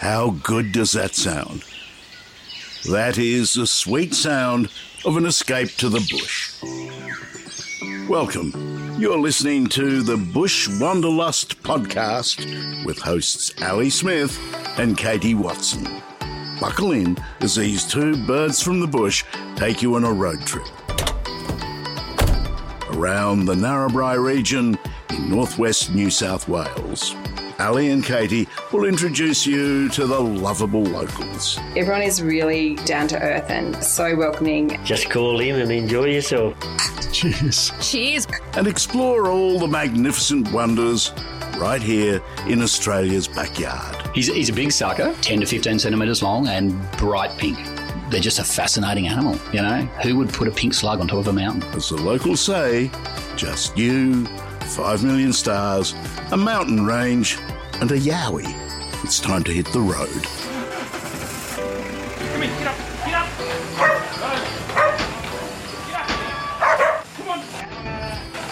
How good does that sound? That is the sweet sound of an escape to the bush. Welcome. You're listening to the Bush Wanderlust podcast with hosts Ali Smith and Katie Watson. Buckle in as these two birds from the bush take you on a road trip around the Narrabri region in northwest New South Wales. Ali and Katie will introduce you to the lovable locals. Everyone is really down to earth and so welcoming. Just call in and enjoy yourself. Cheers. Cheers. And explore all the magnificent wonders right here in Australia's backyard. He's, he's a big sucker, 10 to 15 centimetres long and bright pink. They're just a fascinating animal, you know? Who would put a pink slug on top of a mountain? As the locals say, just you, 5 million stars, a mountain range, and a yowie. It's time to hit the road. Come in, get up, get up. Go. Get up. Come on.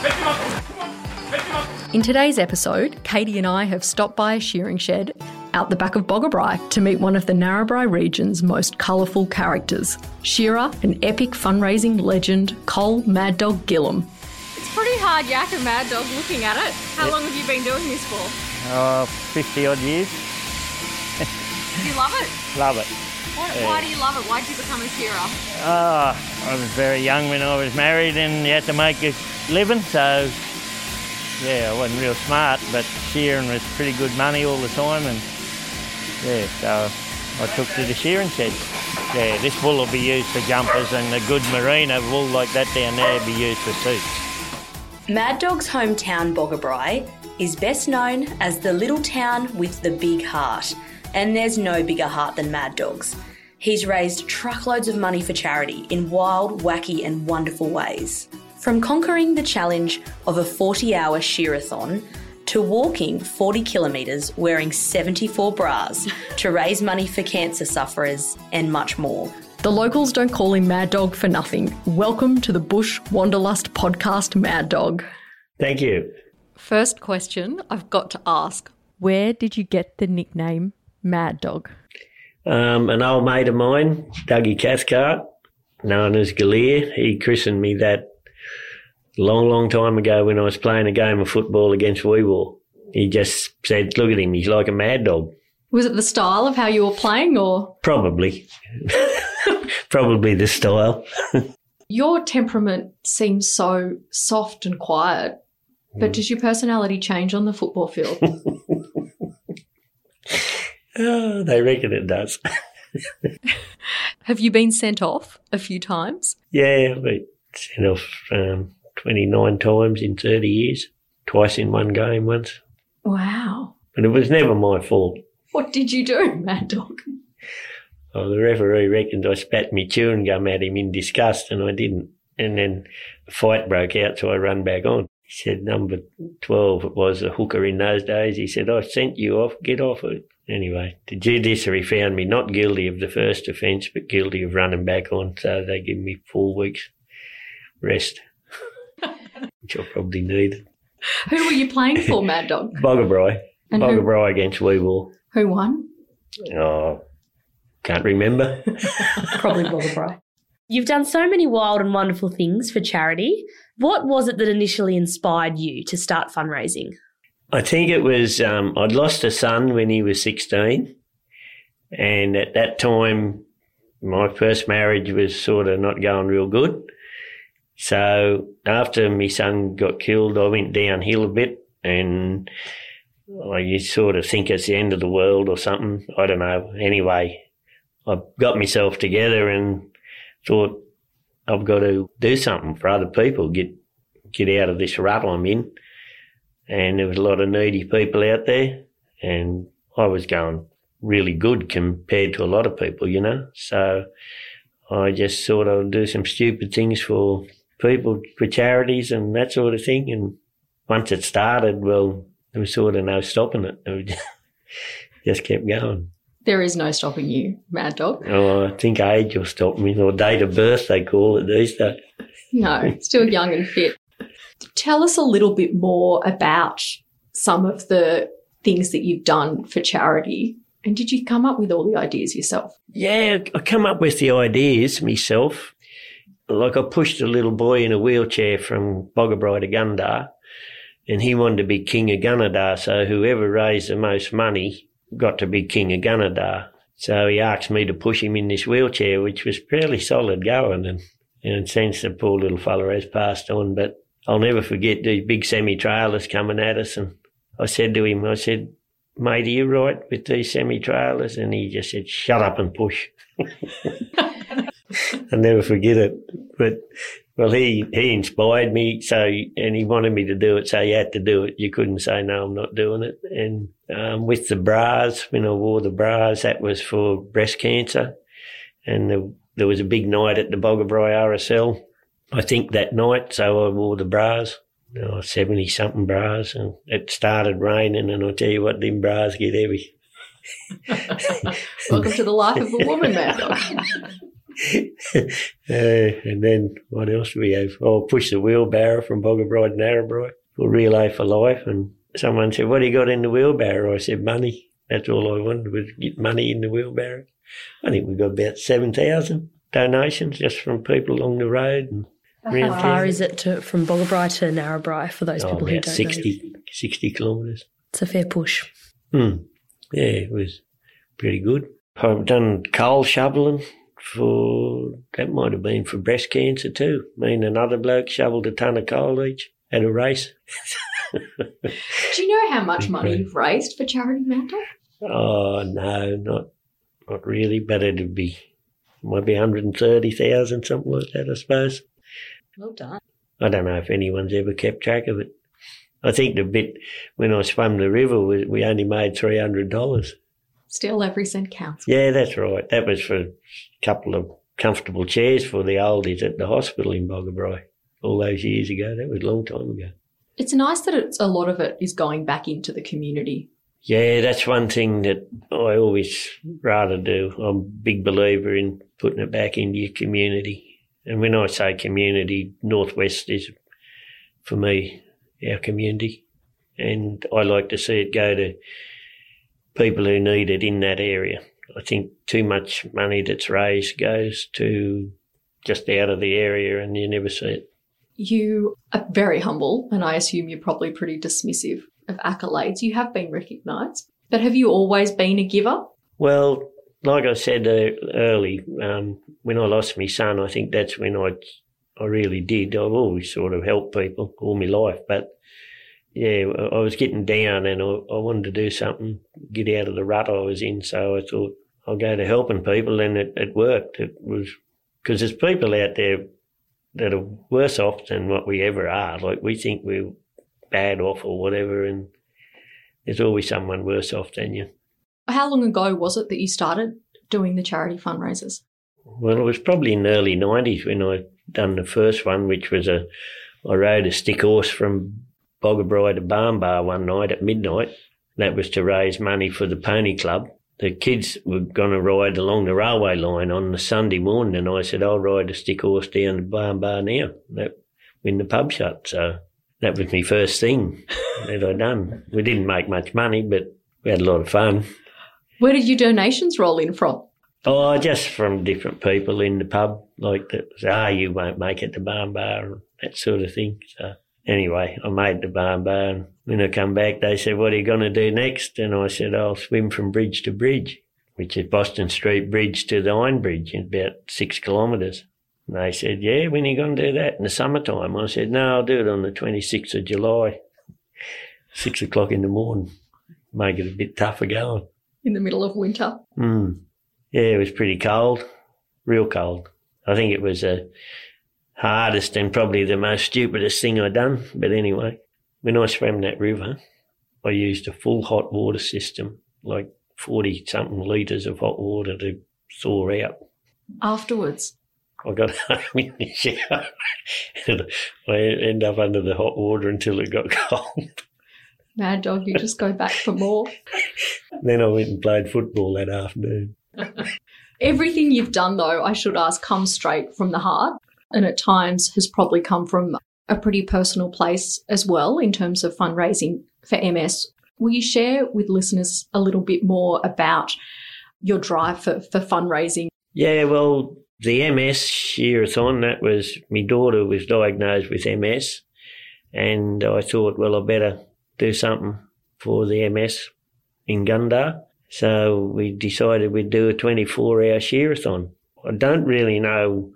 Pick up. Come on. Pick him up. In today's episode, Katie and I have stopped by a shearing shed out the back of Boggabri to meet one of the Narrabri region's most colourful characters, shearer and epic fundraising legend Col Mad Dog Gillham. It's pretty hard yak and mad dog looking at it. How long have you been doing this for? Oh, 50 odd years. You love it? Love it. Why, why do you love it? Why did you become a shearer? Oh, I was very young when I was married and you had to make a living, so yeah, I wasn't real smart, but shearing was pretty good money all the time and yeah, so I took to the shearing shed. Yeah, this wool will be used for jumpers and the good merino wool like that down there will be used for suits. Mad Dog's hometown Boggabri is best known as the little town with the big heart, and there's no bigger heart than Mad Dog's. He's raised truckloads of money for charity in wild, wacky, and wonderful ways. From conquering the challenge of a 40 hour shearathon to walking 40 kilometres wearing 74 bras to raise money for cancer sufferers and much more. The locals don't call him Mad Dog for nothing. Welcome to the Bush Wanderlust podcast, Mad Dog. Thank you. First question I've got to ask Where did you get the nickname Mad Dog? Um, an old mate of mine, Dougie Cathcart, known as Galia, he christened me that long, long time ago when I was playing a game of football against Wee Waa. He just said, look at him, he's like a mad dog. Was it the style of how you were playing or? Probably. Probably the style. Your temperament seems so soft and quiet, but does your personality change on the football field? Oh, they reckon it does. Have you been sent off a few times? yeah, I've been sent off um, 29 times in 30 years, twice in one game once. Wow. But it was never my fault. What did you do, Mad Dog? Oh, the referee reckoned I spat me chewing gum at him in disgust, and I didn't. And then a fight broke out, so I run back on. He said, number 12, it was a hooker in those days. He said, I sent you off, get off it. Anyway, the judiciary found me not guilty of the first offence, but guilty of running back on, so they give me four weeks rest, which I probably needed. Who were you playing for, Mad Dog? Who- Boggabri against Wee Waa. Who won? Oh, can't remember. Probably Boggabri. You've done so many wild and wonderful things for charity. What was it that initially inspired you to start fundraising? I think it was um, I'd lost a son when he was 16. And at that time, my first marriage was sort of not going real good. So after my son got killed, I went downhill a bit and I sort of think it's the end of the world or something. I don't know. Anyway, I got myself together and thought I've got to do something for other people, get get out of this rut I'm in. And there was a lot of needy people out there, and I was going really good compared to a lot of people, you know. So I just sort of do some stupid things for people, for charities and that sort of thing. And once it started, well, there was sort of no stopping it. It was- just kept going. There is no stopping you, Mad Dog. Oh, I think age will stop me, or date of birth they call it these days. No, still young and fit. Tell us a little bit more about some of the things that you've done for charity And did you come up with all the ideas yourself? Yeah, I come up with the ideas myself. Like I pushed a little boy in a wheelchair from Boggabri to Gunnedah, and he wanted to be king of Gunnedah. So whoever raised the most money got to be king of Gunnedah. So he asked me to push him in this wheelchair, which was fairly solid going. And, and since the poor little fella has passed on, but I'll never forget these big semi trailers coming at us. And I said to him, I said, mate, are you right with these semi trailers? And he just said, shut up and push. I'll never forget it. But well, he he inspired me. So and he wanted me to do it. So you had to do it. You couldn't say no. I'm not doing it. And um, with the bras, when I wore the bras, that was for breast cancer. And the, there was a big night at the Boggabri RSL. I think that night. So I wore the bras. Oh, 70 something bras and it started raining and I'll tell you what, them bras get heavy. Welcome to the life of a woman, man. uh, and then what else do we have? Oh, push the wheelbarrow from Boggabri to Narrabri for Relay for Life. And someone said, what do you got in the wheelbarrow? I said, money. That's all I wanted was get money in the wheelbarrow. I think we got about 7,000 donations just from people along the road. And How far is it to, from Boggabri to Narrabri for those oh, people who don't 60, know? 60 kilometres. It's a fair push. Hmm. Yeah, it was pretty good. I've done coal shoveling for, that might have been for breast cancer too. Me and another bloke shoveled a ton of coal each at a race. Do you know how much money you've raised for charity, Mad Oh, no, not, not really, but it'd be, might be 130,000, something like that, I suppose. Well done. I don't know if anyone's ever kept track of it. I think the bit when I swam the river, we, we only made $300. Still, every cent counts. Yeah, that's right. That was for a couple of comfortable chairs for the oldies at the hospital in Boggabri all those years ago. That was a long time ago. It's nice that it's a lot of it is going back into the community. Yeah, that's one thing that I always rather do. I'm a big believer in putting it back into your community. And when I say community, Northwest is, for me, our community. And I like to see it go to people who need it in that area. I think too much money that's raised goes to just out of the area and you never see it. You are very humble, and I assume you're probably pretty dismissive of accolades. You have been recognised, but have you always been a giver? Well, like I said uh, early, um, when I lost my son, I think that's when I I really did. I've always sort of helped people all my life, but yeah, I was getting down and I, I wanted to do something, get out of the rut I was in. So I thought I'll go to helping people, and it, it worked. It was because there's people out there that are worse off than what we ever are. Like we think we're bad off or whatever, and there's always someone worse off than you. How long ago was it that you started doing the charity fundraisers? Well, it was probably in the early '90s when I done the first one, which was a I rode a stick horse from Boggabri to Baan Baa one night at midnight. That was to raise money for the pony club. The kids were going to ride along the railway line on the Sunday morning, and I said, I'll ride a stick horse down to Baan Baa now. That when the pub shut, so that was my first thing that I done. We didn't make much money, but we had a lot of fun. Where did your donations roll in from? Oh, just from different people in the pub, like that. Ah, you won't make it to Baan Baa, and that sort of thing. So anyway, I made the Baan Baa, and when I come back, they said, "What are you going to do next?" And I said, "I'll swim from bridge to bridge, which is Boston Street Bridge to the Iron Bridge, in about six kilometres." And they said, "Yeah, when are you going to do that in the summertime?" I said, "No, I'll do it on the twenty sixth of July, six o'clock in the morning. Make it a bit tougher going." In the middle of winter? Mm. Yeah, it was pretty cold, real cold. I think it was the hardest and probably the most stupidest thing I'd done. But anyway, when I swam that river, I used a full hot water system, like 40 something litres of hot water to thaw out. Afterwards? I got home in the shower and I end up under the hot water until it got cold. Mad dog, you just go back for more. then I went and played football that afternoon. Everything you've done, though, I should ask, comes straight from the heart and at times has probably come from a pretty personal place as well in terms of fundraising for MS. Will you share with listeners a little bit more about your drive for, for fundraising? Yeah, well, the MS shearathon, that was my daughter was diagnosed with MS, and I thought, well, I better do something for the MS in Gunnedah. So we decided we'd do a 24 hour shearathon. I don't really know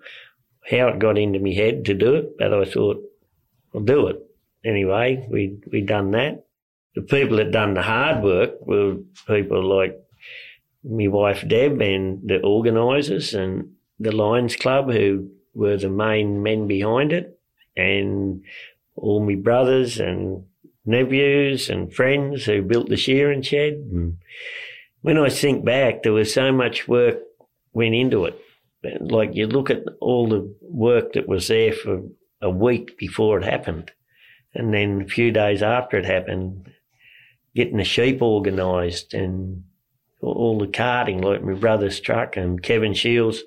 how it got into my head to do it, but I thought, I'll do it. Anyway, we we done that. The people that done the hard work were people like my wife Deb and the organisers and the Lions Club who were the main men behind it and all my brothers and nephews and friends who built the shearing shed. And when I think back, there was so much work went into it. Like you look at all the work that was there for a week before it happened. And then a few days after it happened, getting the sheep organised and all the carting, like my brother's truck and Kevin Shields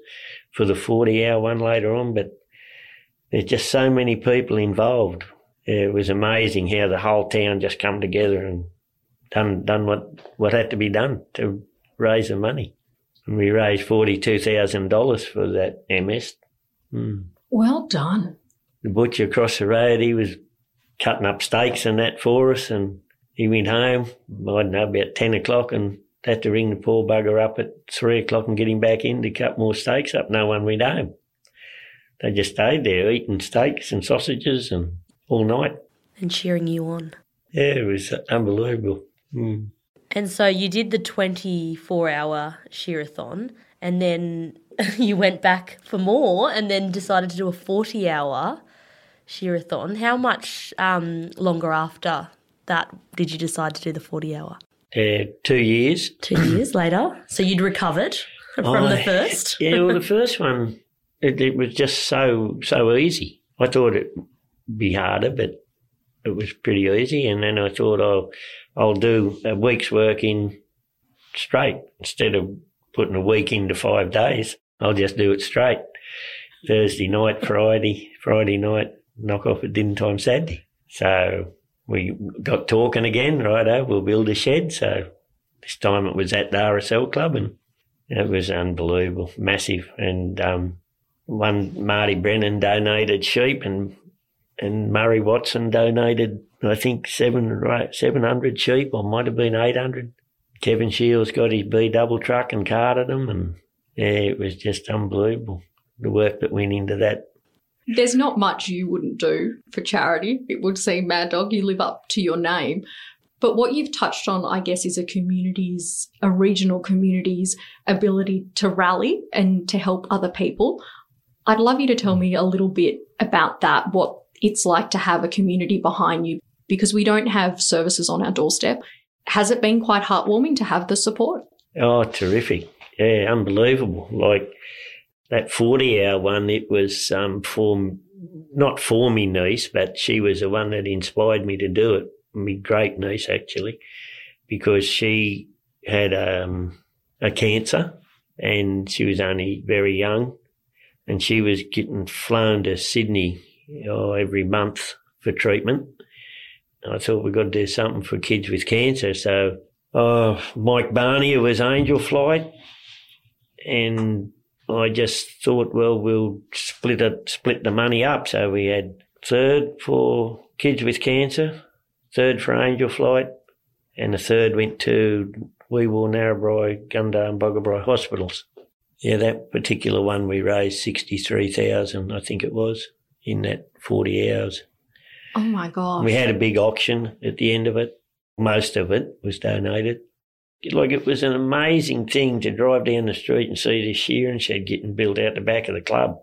for the 40 hour one later on. But there's just so many people involved. It was amazing how the whole town just come together and done done what, what had to be done to raise the money. And we raised $42,000 for that MS. Mm. Well done. The butcher across the road, he was cutting up steaks and that for us. And he went home, I don't know, about 10 o'clock and had to ring the poor bugger up at 3 o'clock and get him back in to cut more steaks up. No one went home. They just stayed there eating steaks and sausages and all night. And cheering you on. Yeah, it was unbelievable. Mm. And so you did the 24 hour shearathon and then you went back for more and then decided to do a 40 hour shearathon. How much um, longer after that did you decide to do the 40 hour? Uh, two years. Two years later. So you'd recovered from Oh, the first? yeah, well, the first one, it, it was just so so easy. I thought it'd be harder, but it was pretty easy. And then I thought, oh, I'll do a week's work in straight instead of putting a week into five days. I'll just do it straight. Thursday night, Friday, Friday night, knock off at dinner time Saturday. So we got talking again, righto, we'll build a shed. So this time it was at the RSL club and it was unbelievable, massive. And um, one Marty Brennan donated sheep, and and Murray Watson donated, I think seven right seven hundred sheep, or might have been eight hundred. Kevin Shields got his B double truck and carted them, and yeah, it was just unbelievable the work that went into that. There's not much you wouldn't do for charity. It would seem, Mad Dog, you live up to your name. But what you've touched on, I guess, is a community's, a regional community's ability to rally and to help other people. I'd love you to tell me a little bit about that, what it's like to have a community behind you, because we don't have services on our doorstep. Has it been quite heartwarming to have the support? Oh, terrific! Yeah, unbelievable. Like that forty-hour one, it was um, for not for me niece, but she was the one that inspired me to do it. My great niece, actually, because she had um, a cancer and she was only very young, and she was getting flown to Sydney oh, every month for treatment. I thought we've got to do something for kids with cancer. So oh, Mike Barney, was Angel Flight, and I just thought, well, we'll split it, split the money up. So we had third for kids with cancer, third for Angel Flight, and the third went to Wee Waa, Narrabri, Gunnedah and Boggabri hospitals. Yeah, that particular one we raised sixty three thousand, I think it was, in that forty hours. Oh my gosh. We had a big auction at the end of it. Most of it was donated. Like it was an amazing thing to drive down the street and see this shearing shed getting built out the back of the club.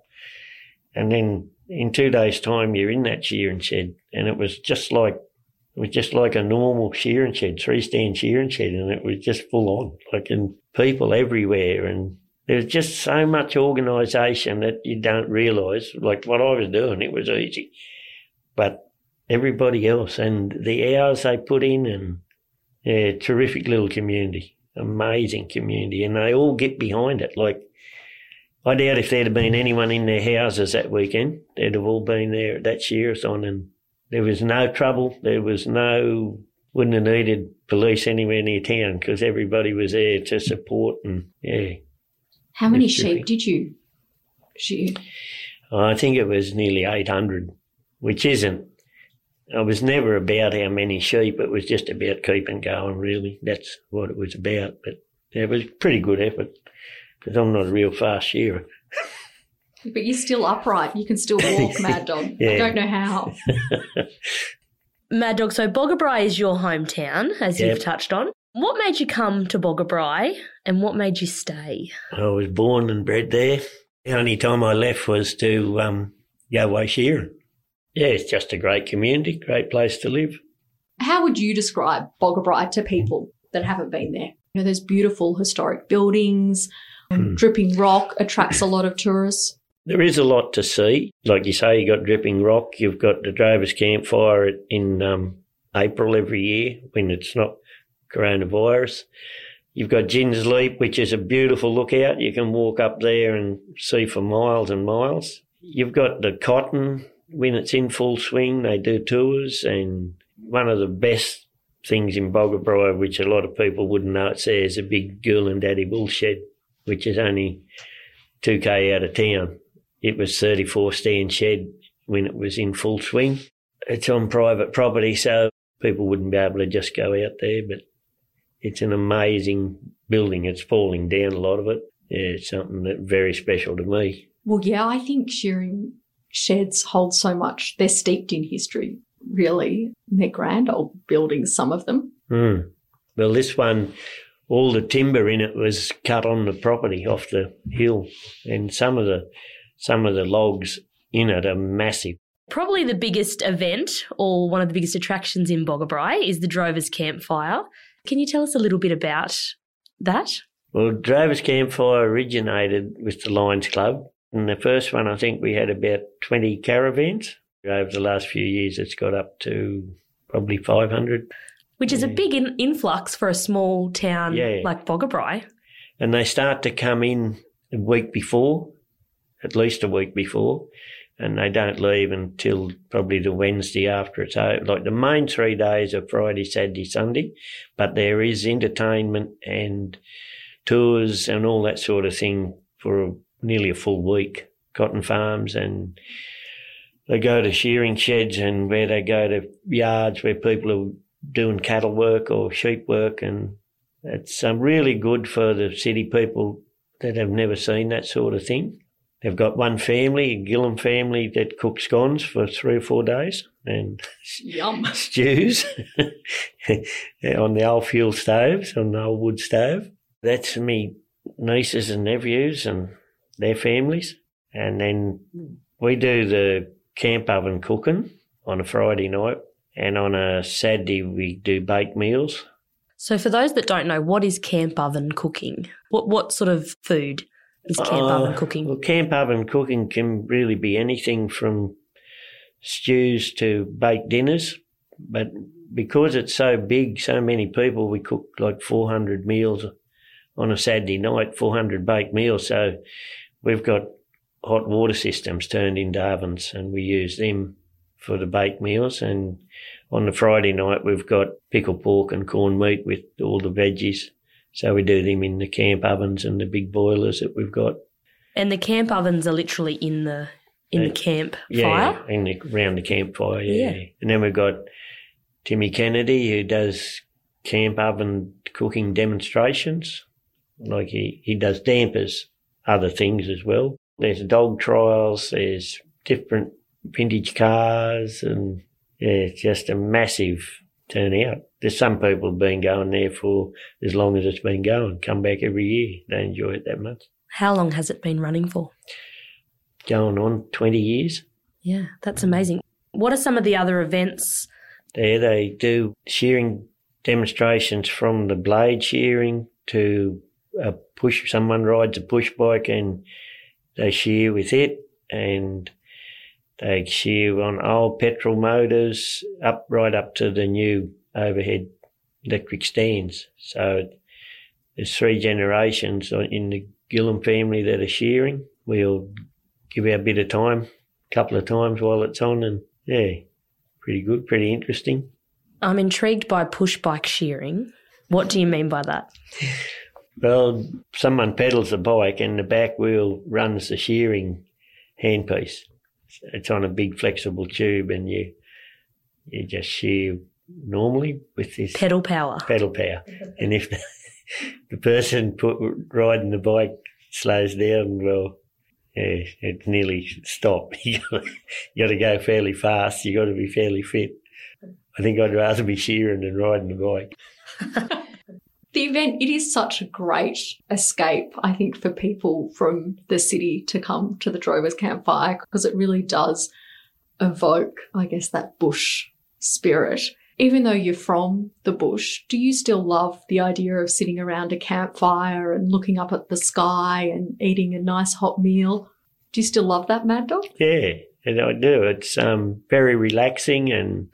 And then in two days' time, you're in that shearing shed, and it was just like it was just like a normal shearing shed, three stand shearing shed, and it was just full on, like and people everywhere, and there's just so much organisation that you don't realise. Like what I was doing, it was easy, but everybody else and the hours they put in, and yeah, terrific little community, amazing community, and they all get behind it. Like I doubt if there'd have been anyone in their houses that weekend, they'd have all been there at that shearathon, and there was no trouble. There was no wouldn't have needed police anywhere near town because everybody was there to support and yeah. How many It's tricky. sheep did you shear? I think it was nearly 800, which isn't. I was never about how many sheep. It was just about keeping going, really. That's what it was about. But it was pretty good effort because I'm not a real fast shearer. But you're still upright. You can still walk, Mad Dog. I don't know how. Mad Dog, so Boggabri is your hometown, as Yep. you've touched on. What made you come to Boggabri and what made you stay? I was born and bred there. The only time I left was to um, go away shearing. Yeah, it's just a great community, great place to live. How would you describe Boggabri to people that haven't been there? You know, there's beautiful historic buildings, Hmm. dripping rock attracts a lot of tourists. There is a lot to see. Like you say, you've got Dripping Rock, you've got the Drovers Campfire in um, April every year when it's not coronavirus. You've got Gins Leap, which is a beautiful lookout. You can walk up there and see for miles and miles. You've got the Cotton when it's in full swing. They do tours, and one of the best things in Boggabri, which a lot of people wouldn't know it's there, is a big Girl and Daddy Bull shed, which is only 2k out of town. It was 34 stand shed when it was in full swing. It's on private property, so people wouldn't be able to just go out there, but it's an amazing building. It's falling down a lot of it. It's something that very special to me. Well, yeah, I think shearing sheds hold so much. They're steeped in history, really. They're grand old buildings, some of them. Hmm. Well, this one, all the timber in it was cut on the property off the hill, and some of the some of the logs in it are massive. Probably the biggest event or one of the biggest attractions in Boggabri is the Drovers Campfire. Can you tell us a little bit about that? Well, Drovers Campfire originated with the Lions Club. And the first one, I think we had about 20 caravans. Over the last few years, it's got up to probably 500. Which is a big in- influx for a small town Yeah. like Boggabri. And they start to come in a week before, at least a week before, and they don't leave until probably the Wednesday after it's over. Like the main three days are Friday, Saturday, Sunday, but there is entertainment and tours and all that sort of thing for nearly a full week. Cotton farms and they go to shearing sheds and where they go to yards where people are doing cattle work or sheep work and it's um, really good for the city people that have never seen that sort of thing. They've got one family, a Gillham family, that cooks scones for three or four days and Yum. stews on the old fuel stoves, on the old wood stove. That's me nieces and nephews and their families. And then we do the camp oven cooking on a Friday night. And on a Saturday, we do baked meals. So, for those that don't know, what is camp oven cooking? What what sort of food is camp Uh, oven cooking? Well, camp oven cooking can really be anything from stews to baked dinners, but because it's so big, so many people, we cook like 400 meals on a Saturday night, 400 baked meals. So we've got hot water systems turned into ovens and we use them for the baked meals. And on the Friday night, we've got pickled pork and corned meat with all the veggies. So we do them in the camp ovens and the big boilers that we've got. And the camp ovens are literally in the in the Uh, camp Yeah, fire. in the, around the campfire. Yeah. Yeah. and then we've got Timmy Kennedy who does camp oven cooking demonstrations. Like he he does dampers, other things as well. There's dog trials. There's different vintage cars, and yeah, it's just a massive turnout. There's some people have been going there for as long as it's been going. Come back every year. They enjoy it that much. How long has it been running for? Going on twenty years. Yeah, that's amazing. What are some of the other events? There they do shearing demonstrations from the blade shearing to a push. Someone rides a push bike and they shear with it, and they shear on old petrol motors up right up to the new overhead electric stands. So there's three generations in the Gillham family that are shearing. We'll give our bit of time, a couple of times while it's on, and yeah, pretty good, pretty interesting. I'm intrigued by push bike shearing. What do you mean by that? Well, someone pedals the bike and the back wheel runs the shearing handpiece. It's on a big flexible tube and you you just shear normally with this Pedal power. pedal power. And if the, the person put riding the bike slows down, well, yeah, it nearly stopped. You got to go fairly fast. You got to be fairly fit. I think I'd rather be shearing than riding the bike. The event, it is such a great escape, I think, for people from the city to come to the Drovers Campfire because it really does evoke, I guess, that bush spirit. Even though you're from the bush, do you still love the idea of sitting around a campfire and looking up at the sky and eating a nice hot meal? Do you still love that, Mad Dog? Yeah, and I do. It's um, very relaxing and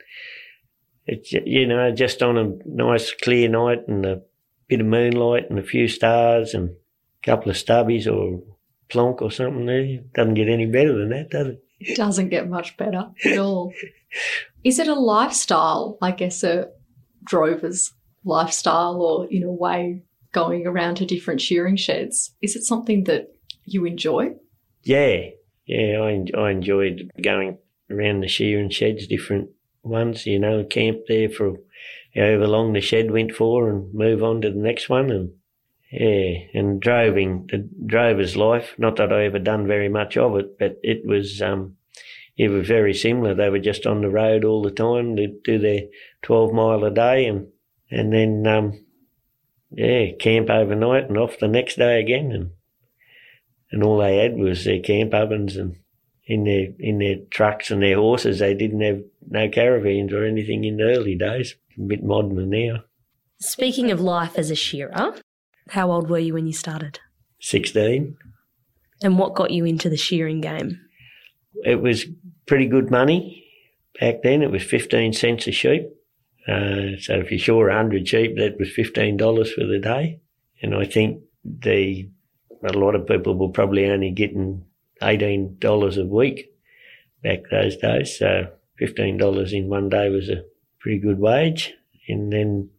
it's, you know, just on a nice clear night and a bit of moonlight and a few stars and a couple of stubbies or plonk or something there. Doesn't get any better than that, does it? It doesn't get much better at all. Is it a lifestyle, I guess, a drover's lifestyle, or in a way, going around to different shearing sheds? Is it something that you enjoy? Yeah, yeah, I, I enjoyed going around the shearing sheds, different ones, you know, camp there for however long the shed went for and move on to the next one. And yeah, and droving, the drover's life, not that I ever done very much of it, but it was, um, it was very similar. They were just on the road all the time. They'd do their 12 mile a day and, and then, um, yeah, camp overnight and off the next day again. And, and all they had was their camp ovens and in their in their trucks and their horses. They didn't have no caravans or anything in the early days. A bit modern than now. Speaking of life as a shearer, how old were you when you started? Sixteen. And what got you into the shearing game? It was pretty good money back then. It was fifteen cents a sheep. Uh, so if you a hundred sheep, that was fifteen dollars for the day. And I think the a lot of people were probably only getting eighteen dollars a week back those days. So fifteen dollars in one day was a pretty good wage. And then,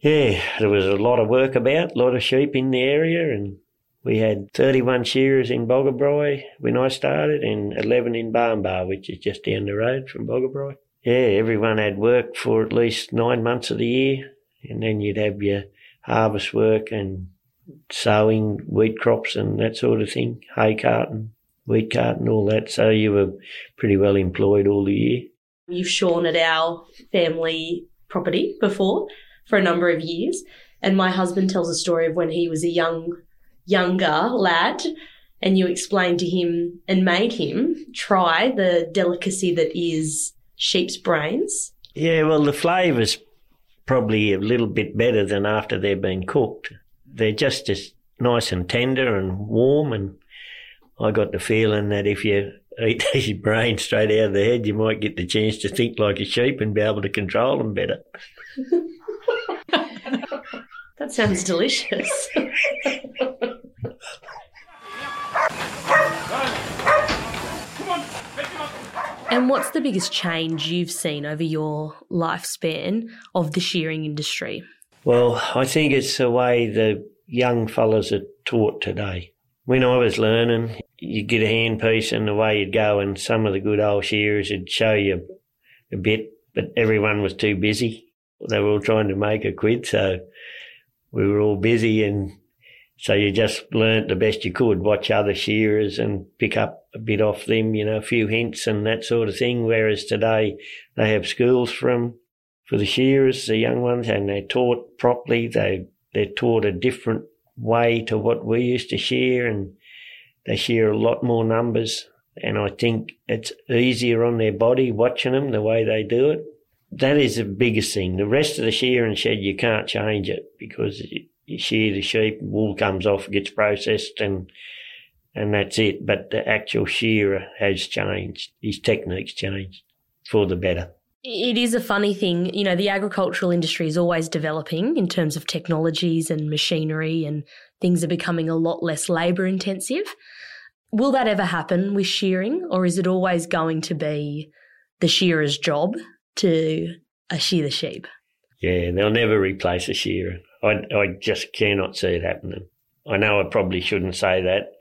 yeah, there was a lot of work about, a lot of sheep in the area, and we had thirty-one shearers in Boggabri when I started, and eleven in Baan Baa, which is just down the road from Boggabri. Yeah, everyone had work for at least nine months of the year, and then you'd have your harvest work and sowing wheat crops and that sort of thing, hay carting, wheat carting, all that. So you were pretty well employed all the year. You've shorn at our family property before for a number of years. And my husband tells a story of when he was a young, younger lad and you explained to him and made him try the delicacy that is sheep's brains. Yeah, well, the flavour's probably a little bit better than after they've been cooked. They're just as nice and tender and warm, and I got the feeling that if you eat these brains straight out of the head, you might get the chance to think like a sheep and be able to control them better. That sounds delicious. and what's the biggest change you've seen over your lifespan of the shearing industry? Well, I think it's the way the young fellas are taught today. When I was learning, you'd get a handpiece and away you'd go, and some of the good old shearers would show you a bit, but everyone was too busy. They were all trying to make a quid, so we were all busy, and so you just learnt the best you could, watch other shearers and pick up a bit off them, you know, a few hints and that sort of thing. Whereas today they have schools from for the shearers, the young ones, and they're taught properly. They they're taught a different way to what we used to shear, and they shear a lot more numbers. And I think it's easier on their body watching them the way they do it. That is the biggest thing. The rest of the shearing shed you can't change it because you, shear the sheep, wool comes off, gets processed, and and that's it. But the actual shearer has changed. His technique's changed for the better. It is a funny thing. You know, the agricultural industry is always developing in terms of technologies and machinery, and things are becoming a lot less labour intensive. Will that ever happen with shearing, or is it always going to be the shearer's job to uh, shear the sheep. Yeah, they'll never replace a shearer. I, I just cannot see it happening. I know I probably shouldn't say that,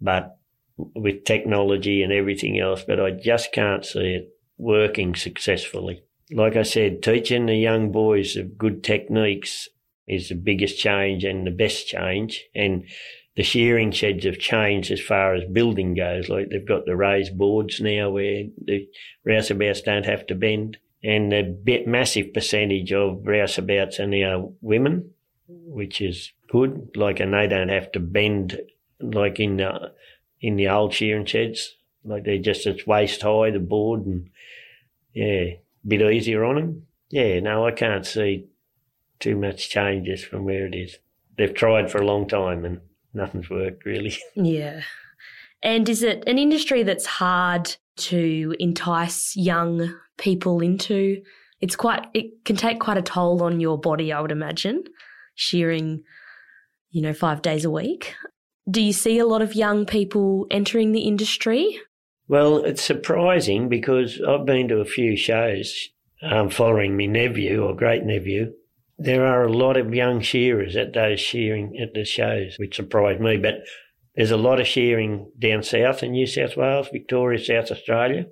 but with technology and everything else, but I just can't see it working successfully. Like I said, teaching the young boys of good techniques is the biggest change and the best change. And the shearing sheds have changed as far as building goes. Like they've got the raised boards now where the rouseabouts don't have to bend. And a massive percentage of rouseabouts are now women, which is good. Like, and they don't have to bend like in the, in the old shearing sheds. Like they're just, it's waist high, the board and yeah, a bit easier on them. Yeah, no, I can't see too much changes from where it is. They've tried for a long time and nothing's worked really. Yeah. And is it an industry that's hard to entice young people into? It's quite, it can take quite a toll on your body, I would imagine, shearing, you know, five days a week. Do you see a lot of young people entering the industry? Well, it's surprising because I've been to a few shows um, following my nephew or great nephew. There are a lot of young shearers at those shearing at the shows, which surprised me. But there's a lot of shearing down south in New South Wales, Victoria, South Australia.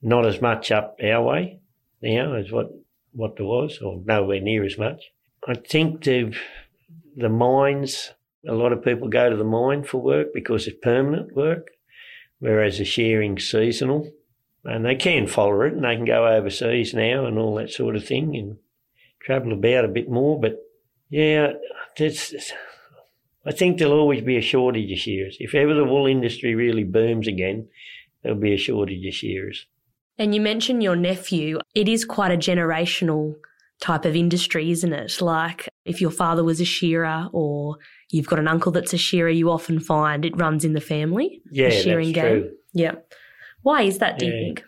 Not as much up our way now as what what there was, or nowhere near as much. I think the the mines. A lot of people go to the mine for work because it's permanent work whereas the shearing's seasonal. And they can follow it and they can go overseas now and all that sort of thing and travel about a bit more. But yeah, I think there'll always be a shortage of shearers. If ever the wool industry really booms again, there'll be a shortage of shearers. And you mentioned your nephew. It is quite a generational type of industry, isn't it? Like if your father was a shearer or you've got an uncle that's a shearer, you often find it runs in the family. Yeah, the shearing that's game. true. Yeah. Why is that, do you think?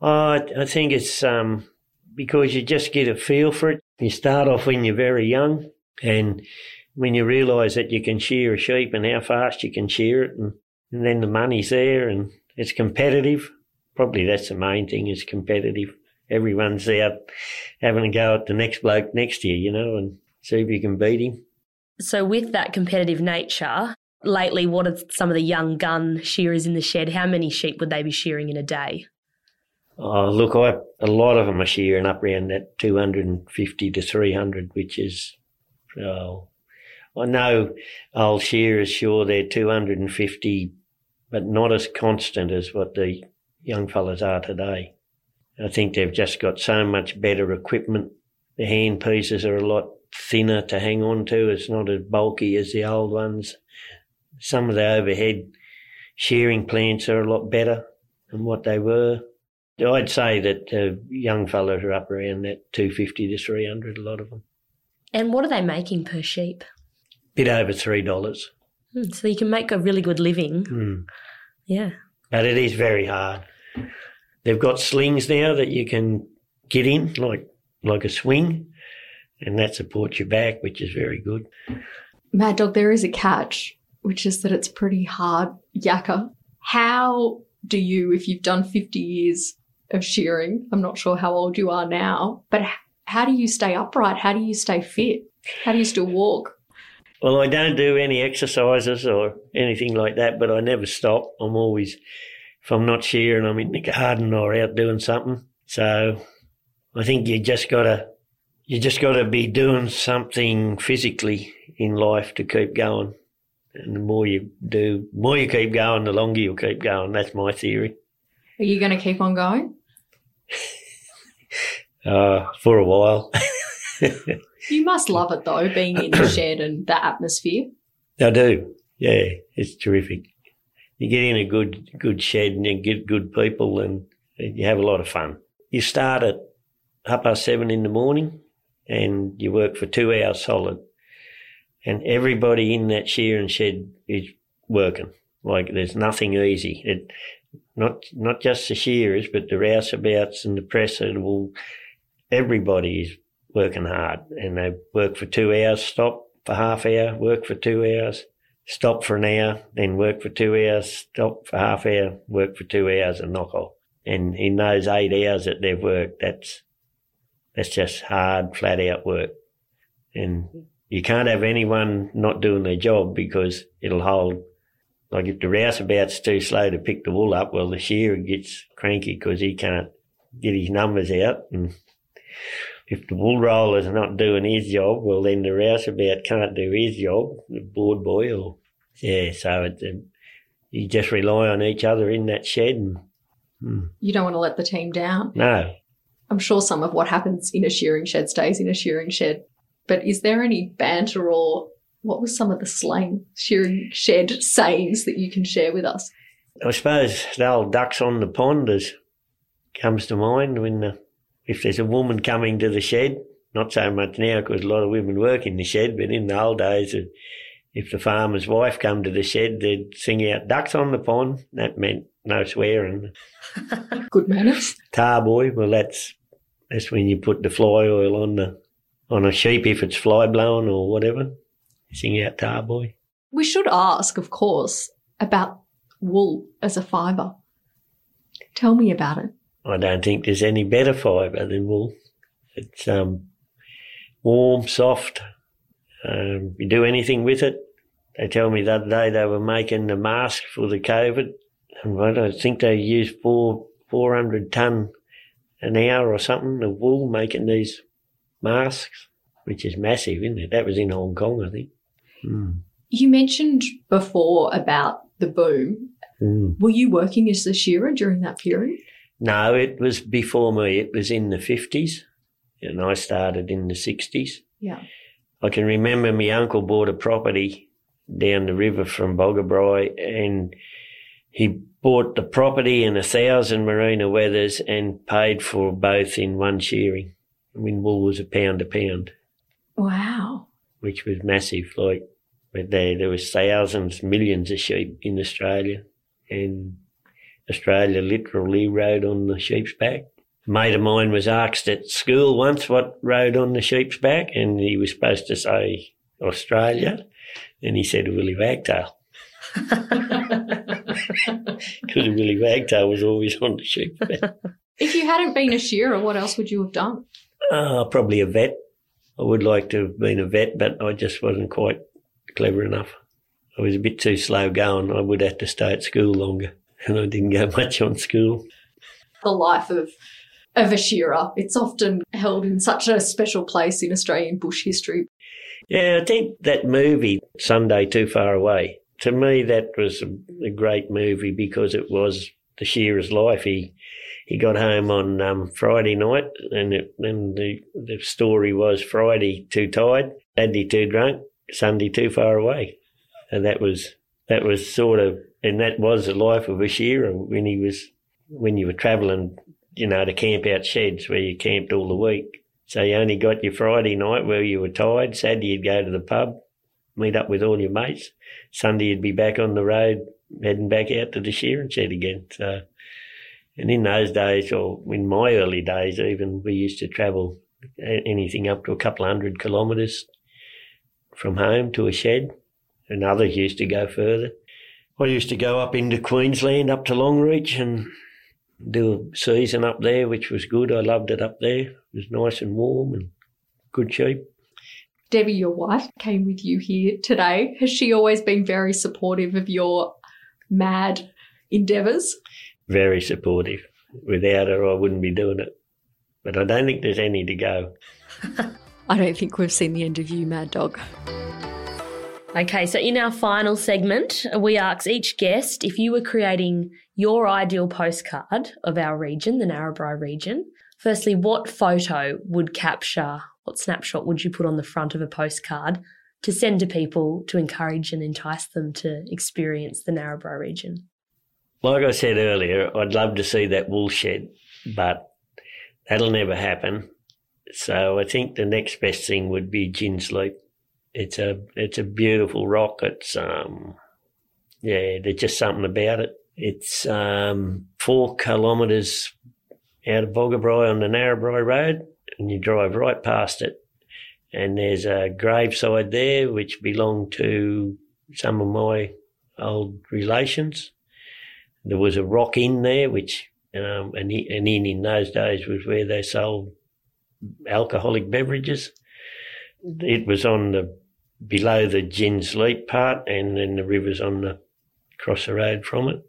Uh, I think it's um, because you just get a feel for it. You start off when you're very young, and when you realise that you can shear a sheep and how fast you can shear it, and, and then the money's there and it's competitive. Probably that's the main thing is competitive. Everyone's out having a go at the next bloke next year, you, know, and see if you can beat him. So, with that competitive nature, lately, what are some of the young gun shearers in the shed? How many sheep would they be shearing in a day? Oh, look, I, a lot of them are shearing up around that 250 to 300, which is, oh, I know old shearers, sure, they're 250, but not as constant as what the young fellas are today. I think they've just got so much better equipment. The hand pieces are a lot thinner to hang on to. It's not as bulky as the old ones. Some of the overhead shearing plants are a lot better than what they were. I'd say that the young fellas are up around that 250 to 300, a lot of them. And what are they making per sheep? Bit over $3. Hmm, So, you can make a really good living. Mm. Yeah. But it is very hard. They've got slings now that you can get in, like like a swing, and that supports your back, which is very good. Mad Dog, there is a catch, which is that it's pretty hard yakka. How do you, if you've done 50 years of shearing, I'm not sure how old you are now, but how do you stay upright? How do you stay fit? How do you still walk? Well, I don't do any exercises or anything like that, but I never stop. I'm always, if I'm not shearing, and I'm in the garden or out doing something. So I think you just gotta, you just gotta be doing something physically in life to keep going. And the more you do, the more you keep going, the longer you'll keep going. That's my theory. Are you going to keep on going? Uh, for a while. You must love it though, being in the shed and the atmosphere. I do. Yeah, it's terrific. You get in a good good shed and you get good people and you have a lot of fun. You start at half past seven in the morning and you work for two hours solid. And everybody in that shearing shed is working. Like there's nothing easy. It not not just the shearers, but the rouseabouts and the presser will everybody is working hard and they work for two hours, stop for half hour, work for two hours, stop for an hour, then work for two hours, stop for half hour, work for two hours and knock off. And in those eight hours that they've worked, that's That's just hard, flat out work. And you can't have anyone not doing their job because it'll hold. Like if the rouseabout's too slow to pick the wool up, well, the shearer gets cranky because he can't get his numbers out. And if the wool roller's not doing his job, well, then the rouseabout can't do his job, the board boy, or yeah. So it, um, you just rely on each other in that shed. And, hmm. You don't want to let the team down. no, I'm sure some of what happens in a shearing shed stays in a shearing shed. But is there any banter or what was some of the slang shearing shed sayings that you can share with us? I suppose the old ducks on the pond is, comes to mind when the, if there's a woman coming to the shed. Not so much now because a lot of women work in the shed, but in the old days, uh, if the farmer's wife come to the shed, they'd sing out ducks on the pond. That meant no swearing. Good manners. Tar boy, well that's that's when you put the fly oil on the on a sheep if it's fly blown or whatever. Sing out tar boy. We should ask, of course, about wool as a fibre. Tell me about it. I don't think there's any better fibre than wool. It's um, warm, soft. Um, you do anything with it. They tell me the other day they were making the mask for the COVID, and I don't think they used four four hundred ton an hour or something of wool making these masks, which is massive, isn't it? That was in Hong Kong, I think. Mm. You mentioned before about the boom. Mm. Were you working as a shearer during that period? No, it was before me. It was in the fifties, and I started in the sixties. Yeah. I can remember my uncle bought a property down the river from Boggabri and he bought the property and a thousand merino wethers and paid for both in one shearing. I mean, wool was a pound a pound, Wow. which was massive. Like, but there, there was thousands, millions of sheep in Australia and Australia literally rode on the sheep's back. A mate of mine was asked at school once what rode on the sheep's back and he was supposed to say Australia. And he said Willie Wagtail. Because Willie Wagtail was always on the sheep. If you hadn't been a shearer, what else would you have done? Uh, probably a vet. I would like to have been a vet, but I just wasn't quite clever enough. I was a bit too slow going. I would have to stay at school longer, and I didn't go much on school. The life of of a shearer. It's often held in such a special place in Australian bush history. Yeah, I think that movie, Sunday Too Far Away, to me that was a, a great movie because it was the shearer's life. He he got home on um, Friday night, and it, then the the story was Friday too tired, Saturday too drunk, Sunday too far away, and that was that was sort of, and that was the life of a shearer when he was when you were travelling, you know, to camp out sheds where you camped all the week. So you only got your Friday night where you were tired. Saturday you'd go to the pub, meet up with all your mates. Sunday you'd be back on the road, heading back out to the shearing shed again. So, and in those days, or in my early days even, we used to travel anything up to a couple of hundred kilometres from home to a shed, and others used to go further. I used to go up into Queensland, up to Longreach, and do a season up there, which was good. I loved it up there. It was nice and warm and good sheep. Debbie, your wife, came with you here today. Has she always been very supportive of your mad endeavours? Very supportive. Without her, I wouldn't be doing it. But I don't think there's any to go. I don't think we've seen the end of you, Mad Dog. Okay, so in our final segment, we ask each guest if you were creating your ideal postcard of our region, the Narrabri region. Firstly, what photo would capture, what snapshot would you put on the front of a postcard to send to people to encourage and entice them to experience the Narrabri region? Like I said earlier, I'd love to see that wool shed, but that'll never happen. So I think the next best thing would be Gins Leap. It's a it's a beautiful rock. It's um yeah, there's just something about it. It's um four kilometres out of Boggabri on the Narrabri Road, and you drive right past it. And there's a graveside there which belonged to some of my old relations. There was a rock inn there, which um, an, an inn in those days was where they sold alcoholic beverages. It was on the below the Gins Leap part, and then the river's on the cross the road from it.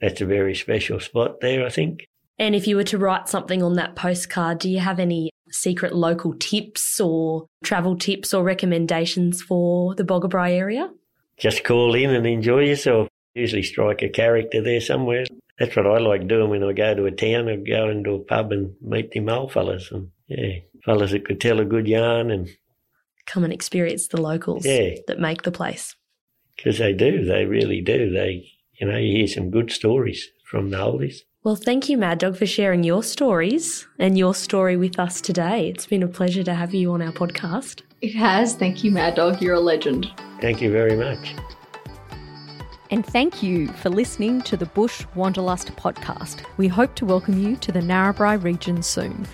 That's a very special spot there, I think. And if you were to write something on that postcard, do you have any secret local tips or travel tips or recommendations for the Boggabri area? Just call in and enjoy yourself. Usually strike a character there somewhere. That's what I like doing when I go to a town. I go into a pub and meet them old fellas and yeah, fellas that could tell a good yarn and Come and experience the locals Yeah. that make the place. because they do, they really do. They, you know, you hear some good stories from the oldies. Well, thank you, Mad Dog, for sharing your stories and your story with us today. It's been a pleasure to have you on our podcast. It has. Thank you, Mad Dog. You're a legend. Thank you very much. And thank you for listening to the Bush Wanderlust podcast. We hope to welcome you to the Narrabri region soon.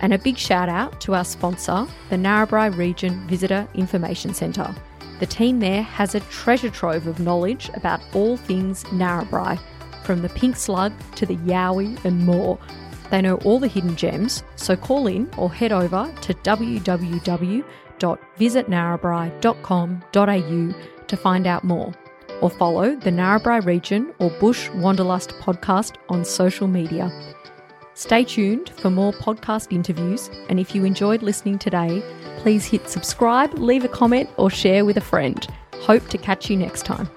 And a big shout out to our sponsor, the Narrabri Region Visitor Information Centre. The team there has a treasure trove of knowledge about all things Narrabri, from the pink slug to the yowie and more. They know all the hidden gems, so call in or head over to www.visitnarrabri.com.au to find out more or follow the Narrabri Region or Bush Wanderlust podcast on social media. Stay tuned for more podcast interviews, and if you enjoyed listening today, please hit subscribe, leave a comment, or share with a friend. Hope to catch you next time.